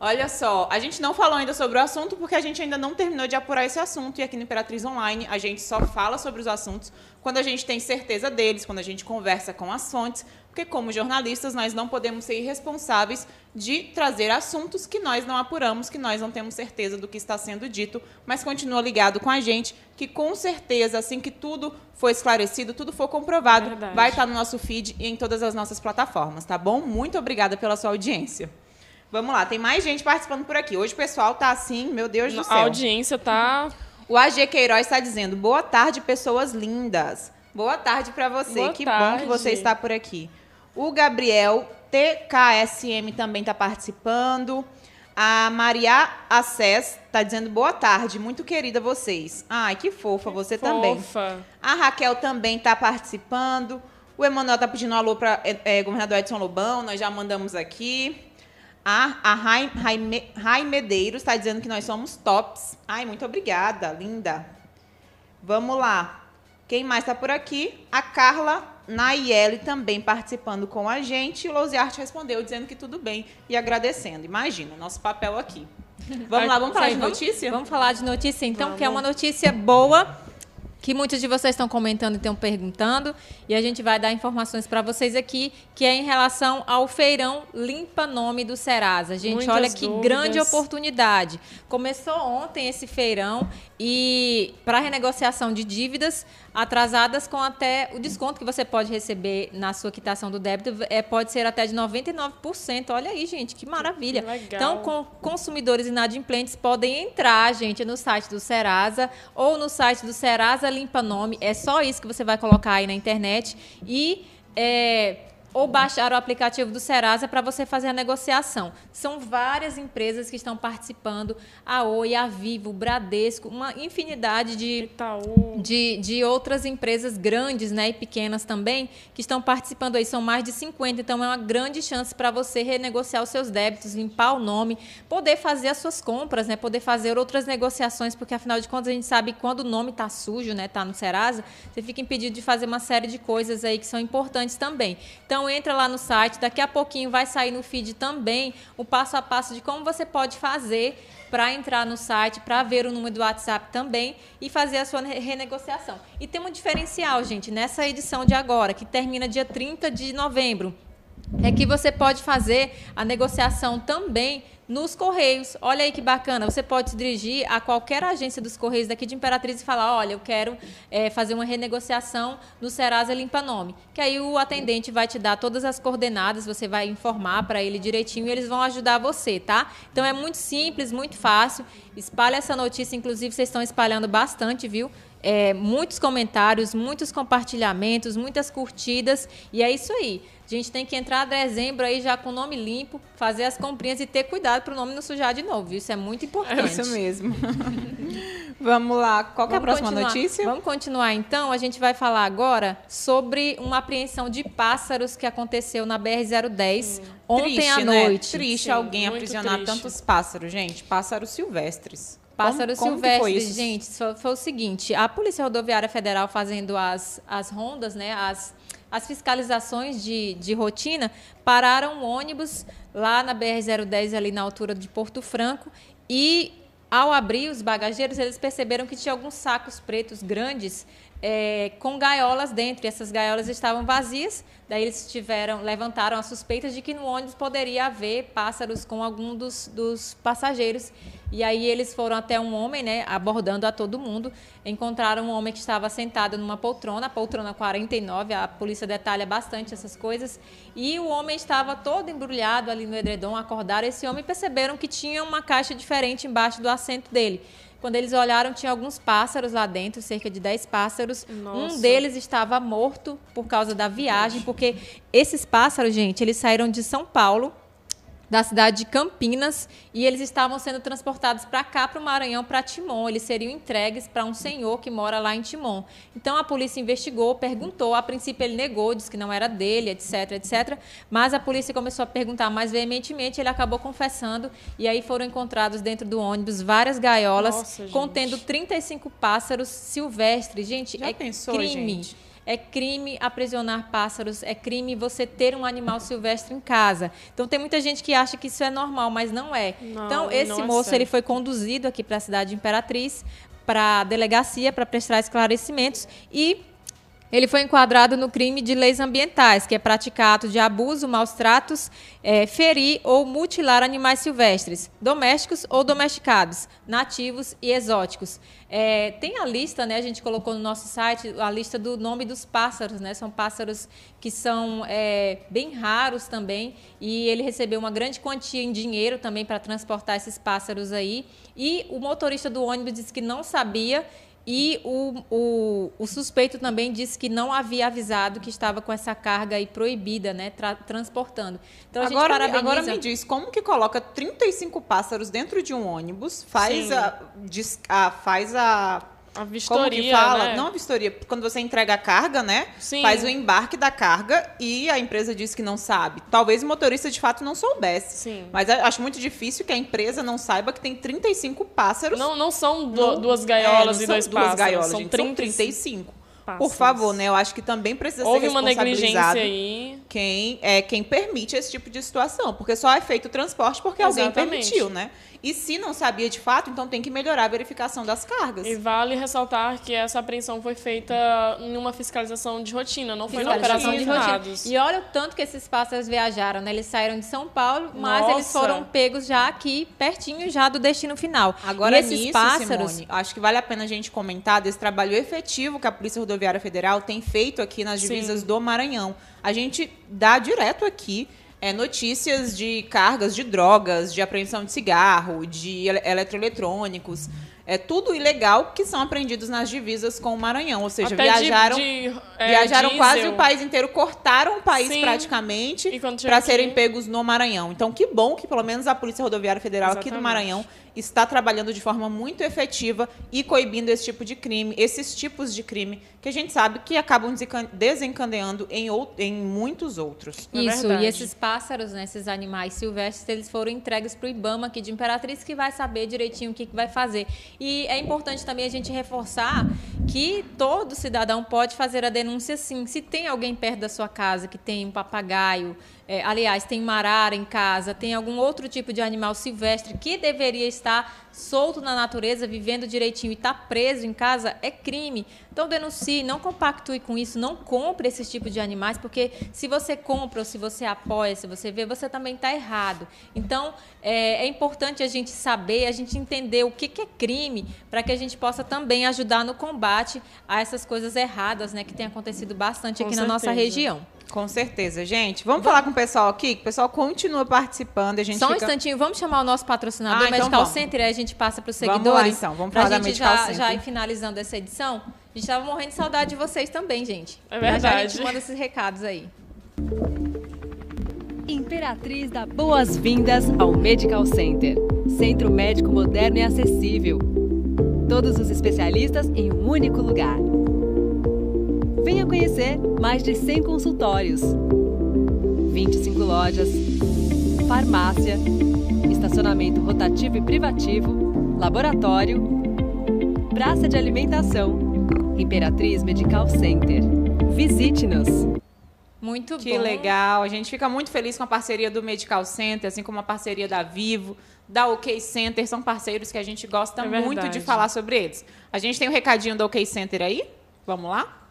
Olha só, a gente não falou ainda sobre o assunto porque a gente ainda não terminou de apurar esse assunto e aqui no Imperatriz Online a gente só fala sobre os assuntos quando a gente tem certeza deles, quando a gente conversa com as fontes, porque como jornalistas nós não podemos ser irresponsáveis de trazer assuntos que nós não apuramos, que nós não temos certeza do que está sendo dito, mas continua ligado com a gente, que com certeza assim que tudo for esclarecido, tudo for comprovado, Verdade. vai estar no nosso feed e em todas as nossas plataformas, tá bom? Muito obrigada pela sua audiência. Vamos lá, tem mais gente participando por aqui. Hoje o pessoal tá assim, meu Deus do céu. A audiência tá. O AG Queiroz está dizendo: boa tarde, pessoas lindas. Boa tarde para você. Boa que tarde. bom que você está por aqui. O Gabriel TKSM também está participando. A Maria Acess está dizendo boa tarde, muito querida vocês. Ai, que fofa, você fofa. também. A Raquel também está participando. O Emanuel está pedindo um alô para é, é, governador Edson Lobão, nós já mandamos aqui. A, a Rai, Rai, Rai Medeiros está dizendo que nós somos tops. Ai, muito obrigada, linda. Vamos lá. Quem mais está por aqui? A Carla Nayeli também participando com a gente. E o Lousiarte respondeu dizendo que tudo bem e agradecendo. Imagina, nosso papel aqui. Vamos lá, vamos falar de notícia? Vamos falar de notícia então, vamos. que é uma notícia boa que muitos de vocês estão comentando e estão perguntando, e a gente vai dar informações para vocês aqui, que é em relação ao feirão Limpa Nome do Serasa. Gente, Muitas olha que dúvidas. grande oportunidade. Começou ontem esse feirão e para renegociação de dívidas atrasadas com até o desconto que você pode receber na sua quitação do débito é, pode ser até de 99%. Olha aí, gente, que maravilha. Que então, com, consumidores inadimplentes podem entrar, gente, no site do Serasa ou no site do Serasa Limpa Nome. É só isso que você vai colocar aí na internet e é, ou baixar o aplicativo do Serasa para você fazer a negociação. São várias empresas que estão participando, a Oi, a Vivo, o Bradesco, uma infinidade de, de, de, outras empresas grandes né, e pequenas também que estão participando aí. São mais de 50, então é uma grande chance para você renegociar os seus débitos, limpar o nome, poder fazer as suas compras, né, poder fazer outras negociações, porque afinal de contas a gente sabe que quando o nome está sujo, está né, tá no Serasa, você fica impedido de fazer uma série de coisas aí que são importantes também. Então, então entra lá no site, daqui a pouquinho vai sair no feed também o passo a passo de como você pode fazer para entrar no site, para ver o número do WhatsApp também e fazer a sua renegociação. E tem um diferencial, gente, nessa edição de agora, que termina dia 30 de novembro, é que você pode fazer a negociação também nos Correios. Olha aí que bacana. Você pode se dirigir a qualquer agência dos Correios daqui de Imperatriz e falar: olha, eu quero é, fazer uma renegociação no Serasa Limpa Nome. Que aí o atendente vai te dar todas as coordenadas, você vai informar para ele direitinho e eles vão ajudar você, tá? Então é muito simples, muito fácil. Espalha essa notícia, inclusive vocês estão espalhando bastante, viu? É, muitos comentários, muitos compartilhamentos, muitas curtidas. E é isso aí. A gente tem que entrar dezembro aí já com o nome limpo, fazer as comprinhas e ter cuidado para o nome não sujar de novo. Isso é muito importante. É isso mesmo. Vamos lá. Qual é a próxima continuar. notícia? Vamos continuar então. A gente vai falar agora sobre uma apreensão de pássaros que aconteceu na BR-010 hum. ontem triste, à né? noite. Triste Sim, alguém aprisionar triste. tantos pássaros, gente. Pássaros silvestres. Pássaros como, como silvestres, gente, foi, foi, o seguinte: a Polícia Rodoviária Federal fazendo as, as rondas, né, as as fiscalizações de, de rotina, pararam um ônibus lá na BR-010, ali na altura de Porto Franco, e ao abrir os bagageiros, eles perceberam que tinha alguns sacos pretos grandes é, com gaiolas dentro. E essas gaiolas estavam vazias. Daí eles tiveram, levantaram a suspeita de que no ônibus poderia haver pássaros com algum dos, dos passageiros. E aí eles foram até um homem, né, abordando a todo mundo. Encontraram um homem que estava sentado numa poltrona, poltrona 49, a polícia detalha bastante essas coisas. E o homem estava todo embrulhado ali no edredom, acordaram esse homem e perceberam que tinha uma caixa diferente embaixo do assento dele. Quando eles olharam, tinha alguns pássaros lá dentro, cerca de 10 pássaros. Nossa. Um deles estava morto por causa da viagem, porque esses pássaros, gente, eles saíram de São Paulo da cidade de Campinas e eles estavam sendo transportados para cá, para o Maranhão, para Timon. Eles seriam entregues para um senhor que mora lá em Timon. Então a polícia investigou, perguntou. A princípio ele negou, disse que não era dele, etc, etc. Mas a polícia começou a perguntar mais veementemente. Ele acabou confessando e aí foram encontrados dentro do ônibus várias gaiolas Nossa, contendo 35 pássaros silvestres. Gente, Já é pensou, crime. Gente? É crime aprisionar pássaros, é crime você ter um animal silvestre em casa. Então tem muita gente que acha que isso é normal, mas não é. Não, então esse é moço ele foi conduzido aqui para a cidade de Imperatriz, para a delegacia para prestar esclarecimentos e ele foi enquadrado no crime de leis ambientais, que é praticar ato de abuso, maus tratos, é, ferir ou mutilar animais silvestres, domésticos ou domesticados, nativos e exóticos. É, tem a lista, né? A gente colocou no nosso site a lista do nome dos pássaros, né? São pássaros que são é, bem raros também e ele recebeu uma grande quantia em dinheiro também para transportar esses pássaros aí. E o motorista do ônibus disse que não sabia e o, o, o, suspeito também disse que não havia avisado que estava com essa carga aí proibida, né, tra transportando. Então a agora, gente parabeniza... agora me diz, como que coloca 35 pássaros dentro de um ônibus, faz, a, diz, a, faz a a vistoria, Como que fala? Né? Não a vistoria, quando você entrega a carga, né? Sim. Faz o embarque da carga e a empresa diz que não sabe. Talvez o motorista de fato não soubesse. Sim. Mas acho muito difícil que a empresa não saiba que tem 35 pássaros. Não, não são do, duas gaiolas é, e dois duas pássaros. Gaiolas, são, gente, 30... são 35. Pássaros. Por favor, né? Eu acho que também precisa Houve ser uma negligência aí. Quem, é, quem permite esse tipo de situação. Porque só é feito o transporte porque Exatamente. alguém permitiu, né? E se não sabia de fato, então tem que melhorar a verificação das cargas. E vale ressaltar que essa apreensão foi feita em uma fiscalização de rotina, não foi na operação de rotina. E olha o tanto que esses pássaros viajaram, né? Eles saíram de São Paulo, mas Nossa. eles foram pegos já aqui, pertinho já do destino final. Agora, e esses nisso, pássaros, Simone, acho que vale a pena a gente comentar desse trabalho efetivo que a Polícia Rodoviária Federal tem feito aqui nas divisas Sim. do Maranhão. A gente dá direto aqui é, notícias de cargas de drogas, de apreensão de cigarro, de eletroeletrônicos. É tudo ilegal que são apreendidos nas divisas com o Maranhão. Ou seja, Até viajaram, de, de, é, viajaram diesel. quase o país inteiro, cortaram o país Sim. praticamente para serem pegos no Maranhão. Então, que bom que pelo menos a Polícia Rodoviária Federal Exatamente. aqui do Maranhão está trabalhando de forma muito efetiva e coibindo esse tipo de crime, esses tipos de crime que a gente sabe que acabam desencadeando em, em muitos outros. É Isso, é e esses pássaros, né, esses animais silvestres, eles foram entregues para o IBAMA aqui de Imperatriz, que vai saber direitinho o que, que vai fazer. E é importante também a gente reforçar que todo cidadão pode fazer a denúncia sim. Se tem alguém perto da sua casa que tem um papagaio, é, aliás, tem marara em casa, tem algum outro tipo de animal silvestre que deveria estar solto na natureza, vivendo direitinho e está preso em casa, é crime. Então denuncie, não compactue com isso, não compre esse tipo de animais, porque se você compra ou se você apoia, se você vê, você também está errado. Então é, é, importante a gente saber, a gente entender o que, que é crime, para que a gente possa também ajudar no combate a essas coisas erradas, né, que tem acontecido bastante com aqui certeza. na nossa região. Com certeza, gente. Vamos, vamos, falar com o pessoal aqui, que o pessoal continua participando. A gente Só um fica... instantinho, vamos chamar o nosso patrocinador, ah, então Medical vamos. Center, e a gente passa para os seguidores. Vamos lá, então. Vamos falar da Medical já, Center. já ir finalizando essa edição. A gente estava morrendo de saudade de vocês também, gente. É verdade. Já, já a gente manda esses recados aí. Imperatriz dá boas-vindas ao Medical Center. Centro médico moderno e acessível. Todos os especialistas em um único lugar. Venha conhecer mais de 100 consultórios, 25 lojas, farmácia, estacionamento rotativo e privativo, laboratório, praça de alimentação, Imperatriz Medical Center. Visite-nos! Muito que bom. Que legal. A gente fica muito feliz com a parceria do Medical Center, assim como a parceria da Vivo, da OK Center. São parceiros que a gente gosta é muito de falar sobre eles. A gente tem um recadinho da OK Center aí? Vamos lá?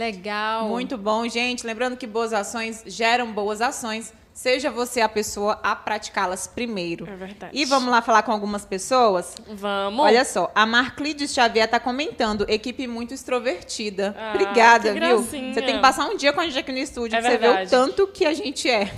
Legal. Muito bom, gente. Lembrando que boas ações geram boas ações. Seja você a pessoa a praticá-las primeiro. É verdade. E vamos lá falar com algumas pessoas? Vamos. Olha só, a Marclides Xavier está comentando, equipe muito extrovertida. Ah, Obrigada, viu? Você tem que passar um dia com a gente aqui no estúdio é pra você ver o tanto que a gente é.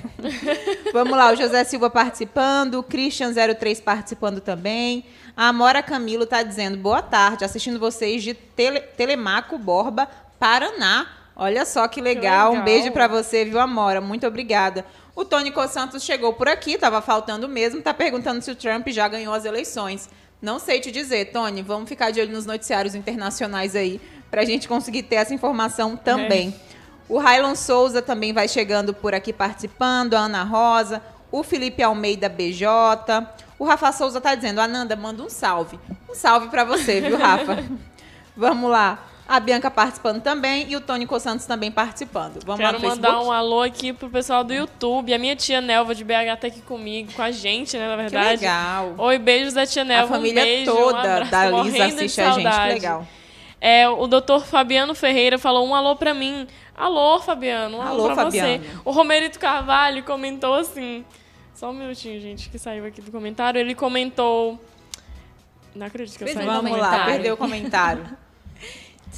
vamos lá, o José Silva participando, o Christian03 participando também. A Amora Camilo está dizendo, boa tarde, assistindo vocês de Tele, Telemaco Borba, Paraná. Olha só que legal. Que legal. Um beijo para você, viu, Amora? Muito obrigada. O Tônico Santos chegou por aqui, estava faltando mesmo, está perguntando se o Trump já ganhou as eleições. Não sei te dizer, Tony. Vamos ficar de olho nos noticiários internacionais aí, para a gente conseguir ter essa informação também. É. O Railon Souza também vai chegando por aqui participando, a Ana Rosa, o Felipe Almeida BJ. O Rafa Souza está dizendo, Ananda, manda um salve. Um salve para você, viu, Rafa? Vamos lá a Bianca participando também e o Tônico Santos também participando. Vamos Quero lá no mandar um alô aqui pro pessoal do YouTube. A minha tia Nelva de BH tá aqui comigo, com a gente, né, na verdade. Que legal. Oi, beijos da tia Nelva. A família um beijo, toda um abraço, da Lisa assiste a gente, que legal. É, o doutor Fabiano Ferreira falou um alô pra mim. Alô, Fabiano, um alô, alô pra Fabiano. você. O Romerito Carvalho comentou assim... Só um minutinho, gente, que saiu aqui do comentário. Ele comentou... Não acredito que eu saí Vamos lá, perdeu o comentário.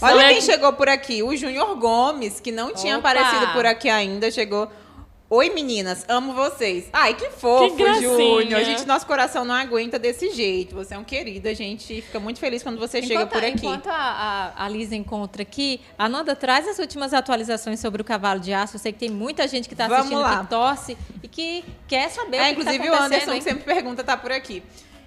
Olha quem chegou por aqui, o Júnior Gomes, que não tinha Opa. aparecido por aqui ainda, chegou. Oi, meninas, amo vocês. Ai, que fofo, que Júnior. Gente, nosso coração não aguenta desse jeito. Você é um querido, a gente fica muito feliz quando você enquanto, chega por aqui. Enquanto a, a, a Lisa encontra aqui, a Nanda traz as últimas atualizações sobre o cavalo de aço. Eu sei que tem muita gente que está assistindo lá. que torce e que quer saber é, o que tá Inclusive o Anderson, hein? que sempre pergunta, está por aqui.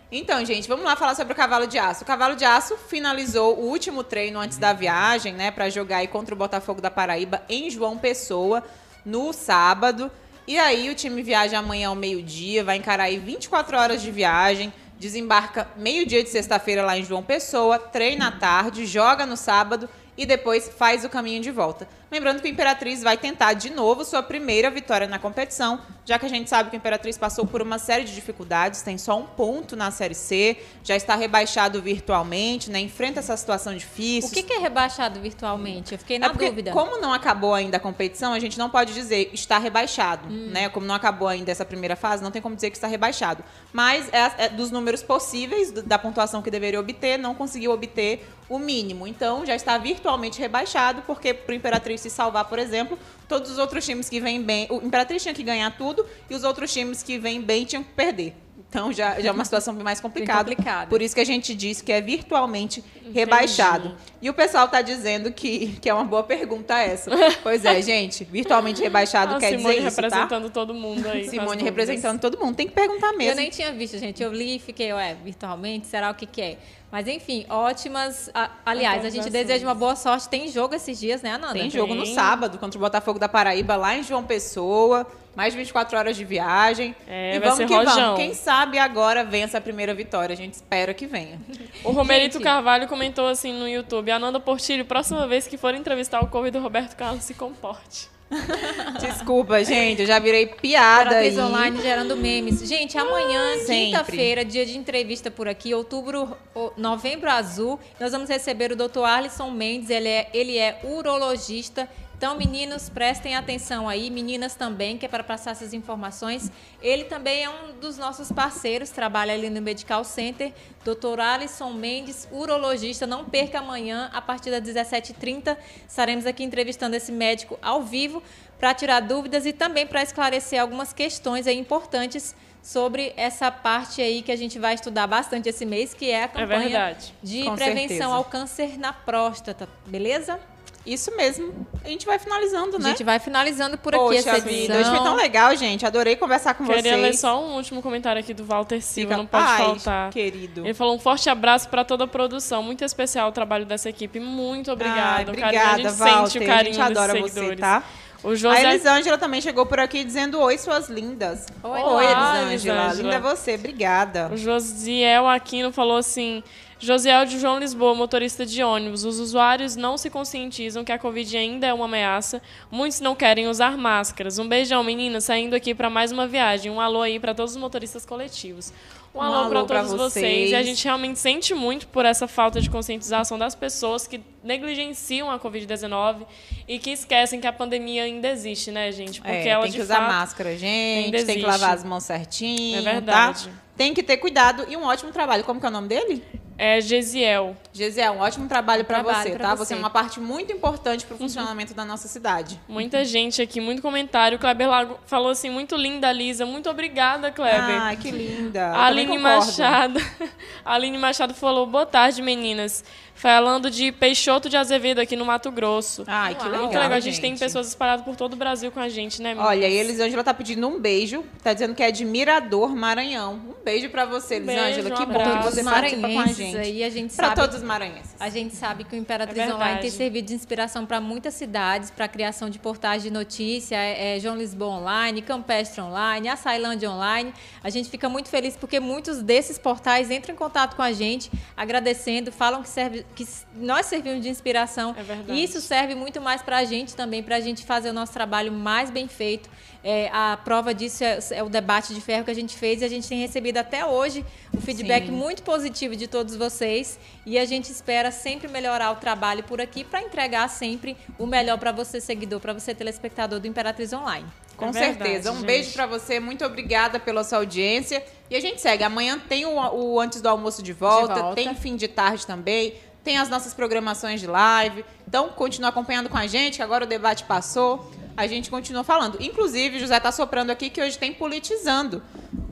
Então, gente, vamos lá falar sobre o cavalo de aço. O cavalo de aço finalizou o último treino antes da viagem, né, para jogar aí contra o Botafogo da Paraíba em João Pessoa no sábado. E aí o time viaja amanhã ao meio-dia, vai encarar aí 24 horas de viagem, desembarca meio-dia de sexta-feira lá em João Pessoa, treina à tarde, joga no sábado e depois faz o caminho de volta. Lembrando que o Imperatriz vai tentar de novo sua primeira vitória na competição, já que a gente sabe que o Imperatriz passou por uma série de dificuldades, tem só um ponto na Série C, já está rebaixado virtualmente, né? Enfrenta essa situação difícil. O que, é rebaixado virtualmente? Eu fiquei na é porque, dúvida. Como não acabou ainda a competição, a gente não pode dizer está rebaixado, hum. né? Como não acabou ainda essa primeira fase, não tem como dizer que está rebaixado. Mas é, é dos números possíveis da pontuação que deveria obter, não conseguiu obter o mínimo. Então já está virtualmente rebaixado, porque para o Imperatriz Imperatriz se salvar, por exemplo, todos os outros times que vêm bem. O Imperatriz tinha que ganhar tudo e os outros times que vêm bem tinham que perder. Então já, já é uma situação mais complicada. complicada. Por isso que a gente diz que é virtualmente rebaixado. E o pessoal está dizendo que, que é uma boa pergunta essa. pois é, gente, virtualmente rebaixado a quer Simone dizer isso, tá? representando todo mundo aí. Simone representando todo mundo. Tem que perguntar mesmo. Eu nem tinha visto, gente. Eu li e fiquei, ué, virtualmente, será o que, que é? Mas enfim, ótimas. aliás, a gente deseja uma boa sorte. Tem jogo esses dias, né, Ananda? Tem jogo Tem. no sábado contra o Botafogo da Paraíba, lá em João Pessoa mais de 24 horas de viagem. É, e vamos que rojão. vamos. Quem sabe agora vença a primeira vitória. A gente espera que venha. O Romerito gente... Carvalho comentou assim no YouTube: Ananda Portilho, próxima vez que for entrevistar o Covid do Roberto Carlos, se comporte. Desculpa, gente, eu já virei piada aí. online gerando memes. Gente, amanhã, quinta-feira, dia de entrevista por aqui, outubro, novembro azul, nós vamos receber o Dr. Arlisson Mendes, ele é, ele é urologista então, meninos, prestem atenção aí, meninas também, que é para passar essas informações. Ele também é um dos nossos parceiros, trabalha ali no Medical Center, Dr. Alisson Mendes, urologista. Não perca amanhã, a partir das 17h30, estaremos aqui entrevistando esse médico ao vivo para tirar dúvidas e também para esclarecer algumas questões aí importantes sobre essa parte aí que a gente vai estudar bastante esse mês, que é a é campanha é de Com prevenção certeza. ao câncer na próstata, beleza? Isso mesmo. A gente vai finalizando, né? A gente vai finalizando por aqui Poxa essa edição. Vida. Hoje foi tão legal, gente. Adorei conversar com Queria vocês. Queria ler só um último comentário aqui do Walter Silva, Fica não pode paz, faltar. querido. Ele falou um forte abraço para toda a produção. Muito especial o trabalho dessa equipe. Muito obrigada. Ai, obrigada, a gente Walter. sente o carinho a gente adora dos seguidores. você, tá? O José... A Elisângela também chegou por aqui dizendo oi, suas lindas. Oi, oi Elisângela. Elisângela. Linda é você, obrigada. O Josiel Aquino falou assim: Josiel de João Lisboa, motorista de ônibus. Os usuários não se conscientizam que a Covid ainda é uma ameaça. Muitos não querem usar máscaras. Um beijão, meninas, saindo aqui para mais uma viagem. Um alô aí para todos os motoristas coletivos. Um, um alô, alô para todos vocês. vocês. E a gente realmente sente muito por essa falta de conscientização das pessoas que negligenciam a Covid-19 e que esquecem que a pandemia ainda existe, né, gente? Porque é, ela tem que usar fato, máscara, gente. Tem que lavar as mãos certinho. É verdade. Tá? Tem que ter cuidado e um ótimo trabalho. Como que é o nome dele? É Gesiel. Gesiel, um ótimo trabalho para você, tá? Você. você. é uma parte muito importante para o funcionamento da nossa cidade. Muita gente aqui, muito comentário. O Kleber Lago falou assim, muito linda, Lisa. Muito obrigada, Kleber. Ah, que linda. Aline Machado. Aline Machado falou, boa tarde, meninas falando de Peixoto de Azevedo aqui no Mato Grosso. Ai, que legal. Muito legal. A gente, gente, tem pessoas espalhadas por todo o Brasil com a gente, né, meninas? Olha, e Elisângela tá pedindo um beijo. Tá dizendo que é de Mirador, Maranhão. Um beijo para você, Elisângela. Um que bom que você participa com a gente. Aí a gente pra sabe, todos os maranhenses. A gente sabe que o Imperatriz é Online tem servido de inspiração para muitas cidades, para a criação de portais de notícia, é, é João Lisboa Online, Campestre Online, Açailândia Online. A gente fica muito feliz porque muitos desses portais entram em contato com a gente, agradecendo, falam que, serve, que nós servimos de inspiração. É verdade. E isso serve muito mais para a gente também, para a gente fazer o nosso trabalho mais bem feito. É, a prova disso é, é, o debate de ferro que a gente fez e a gente tem recebido até hoje um feedback Sim. muito positivo de todos vocês e a gente espera sempre melhorar o trabalho por aqui para entregar sempre o melhor para você, seguidor, para você, telespectador do Imperatriz Online. Com é verdade, certeza. Um gente. beijo para você. Muito obrigada pela sua audiência. E a gente segue. Amanhã tem o, o Antes do Almoço de volta, de volta. tem fim de tarde também tem as nossas programações de live. Então, continua acompanhando com a gente, que agora o debate passou. A gente continua falando. Inclusive, José está soprando aqui que hoje tem politizando.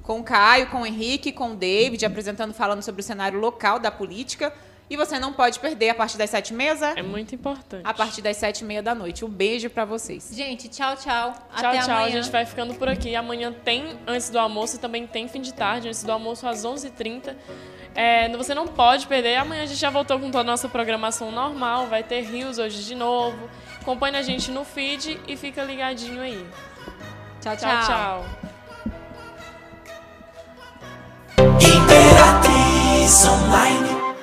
Com o Caio, com o Henrique, com o David, apresentando, falando sobre o cenário local da política. E você não pode perder a partir das sete e meia, É muito importante. A partir das sete e meia da noite. Um beijo para vocês. Gente, tchau, tchau. Tchau, Até tchau. Amanhã. A gente vai ficando por aqui. Amanhã tem antes do almoço e também tem fim de tarde. Antes do almoço às 11h30. É, você não pode perder. Amanhã a gente já voltou com toda a nossa programação normal. Vai ter rios hoje de novo. Acompanhe a gente no feed e fica ligadinho aí. Tchau, tchau. tchau, tchau. Imperatriz Online.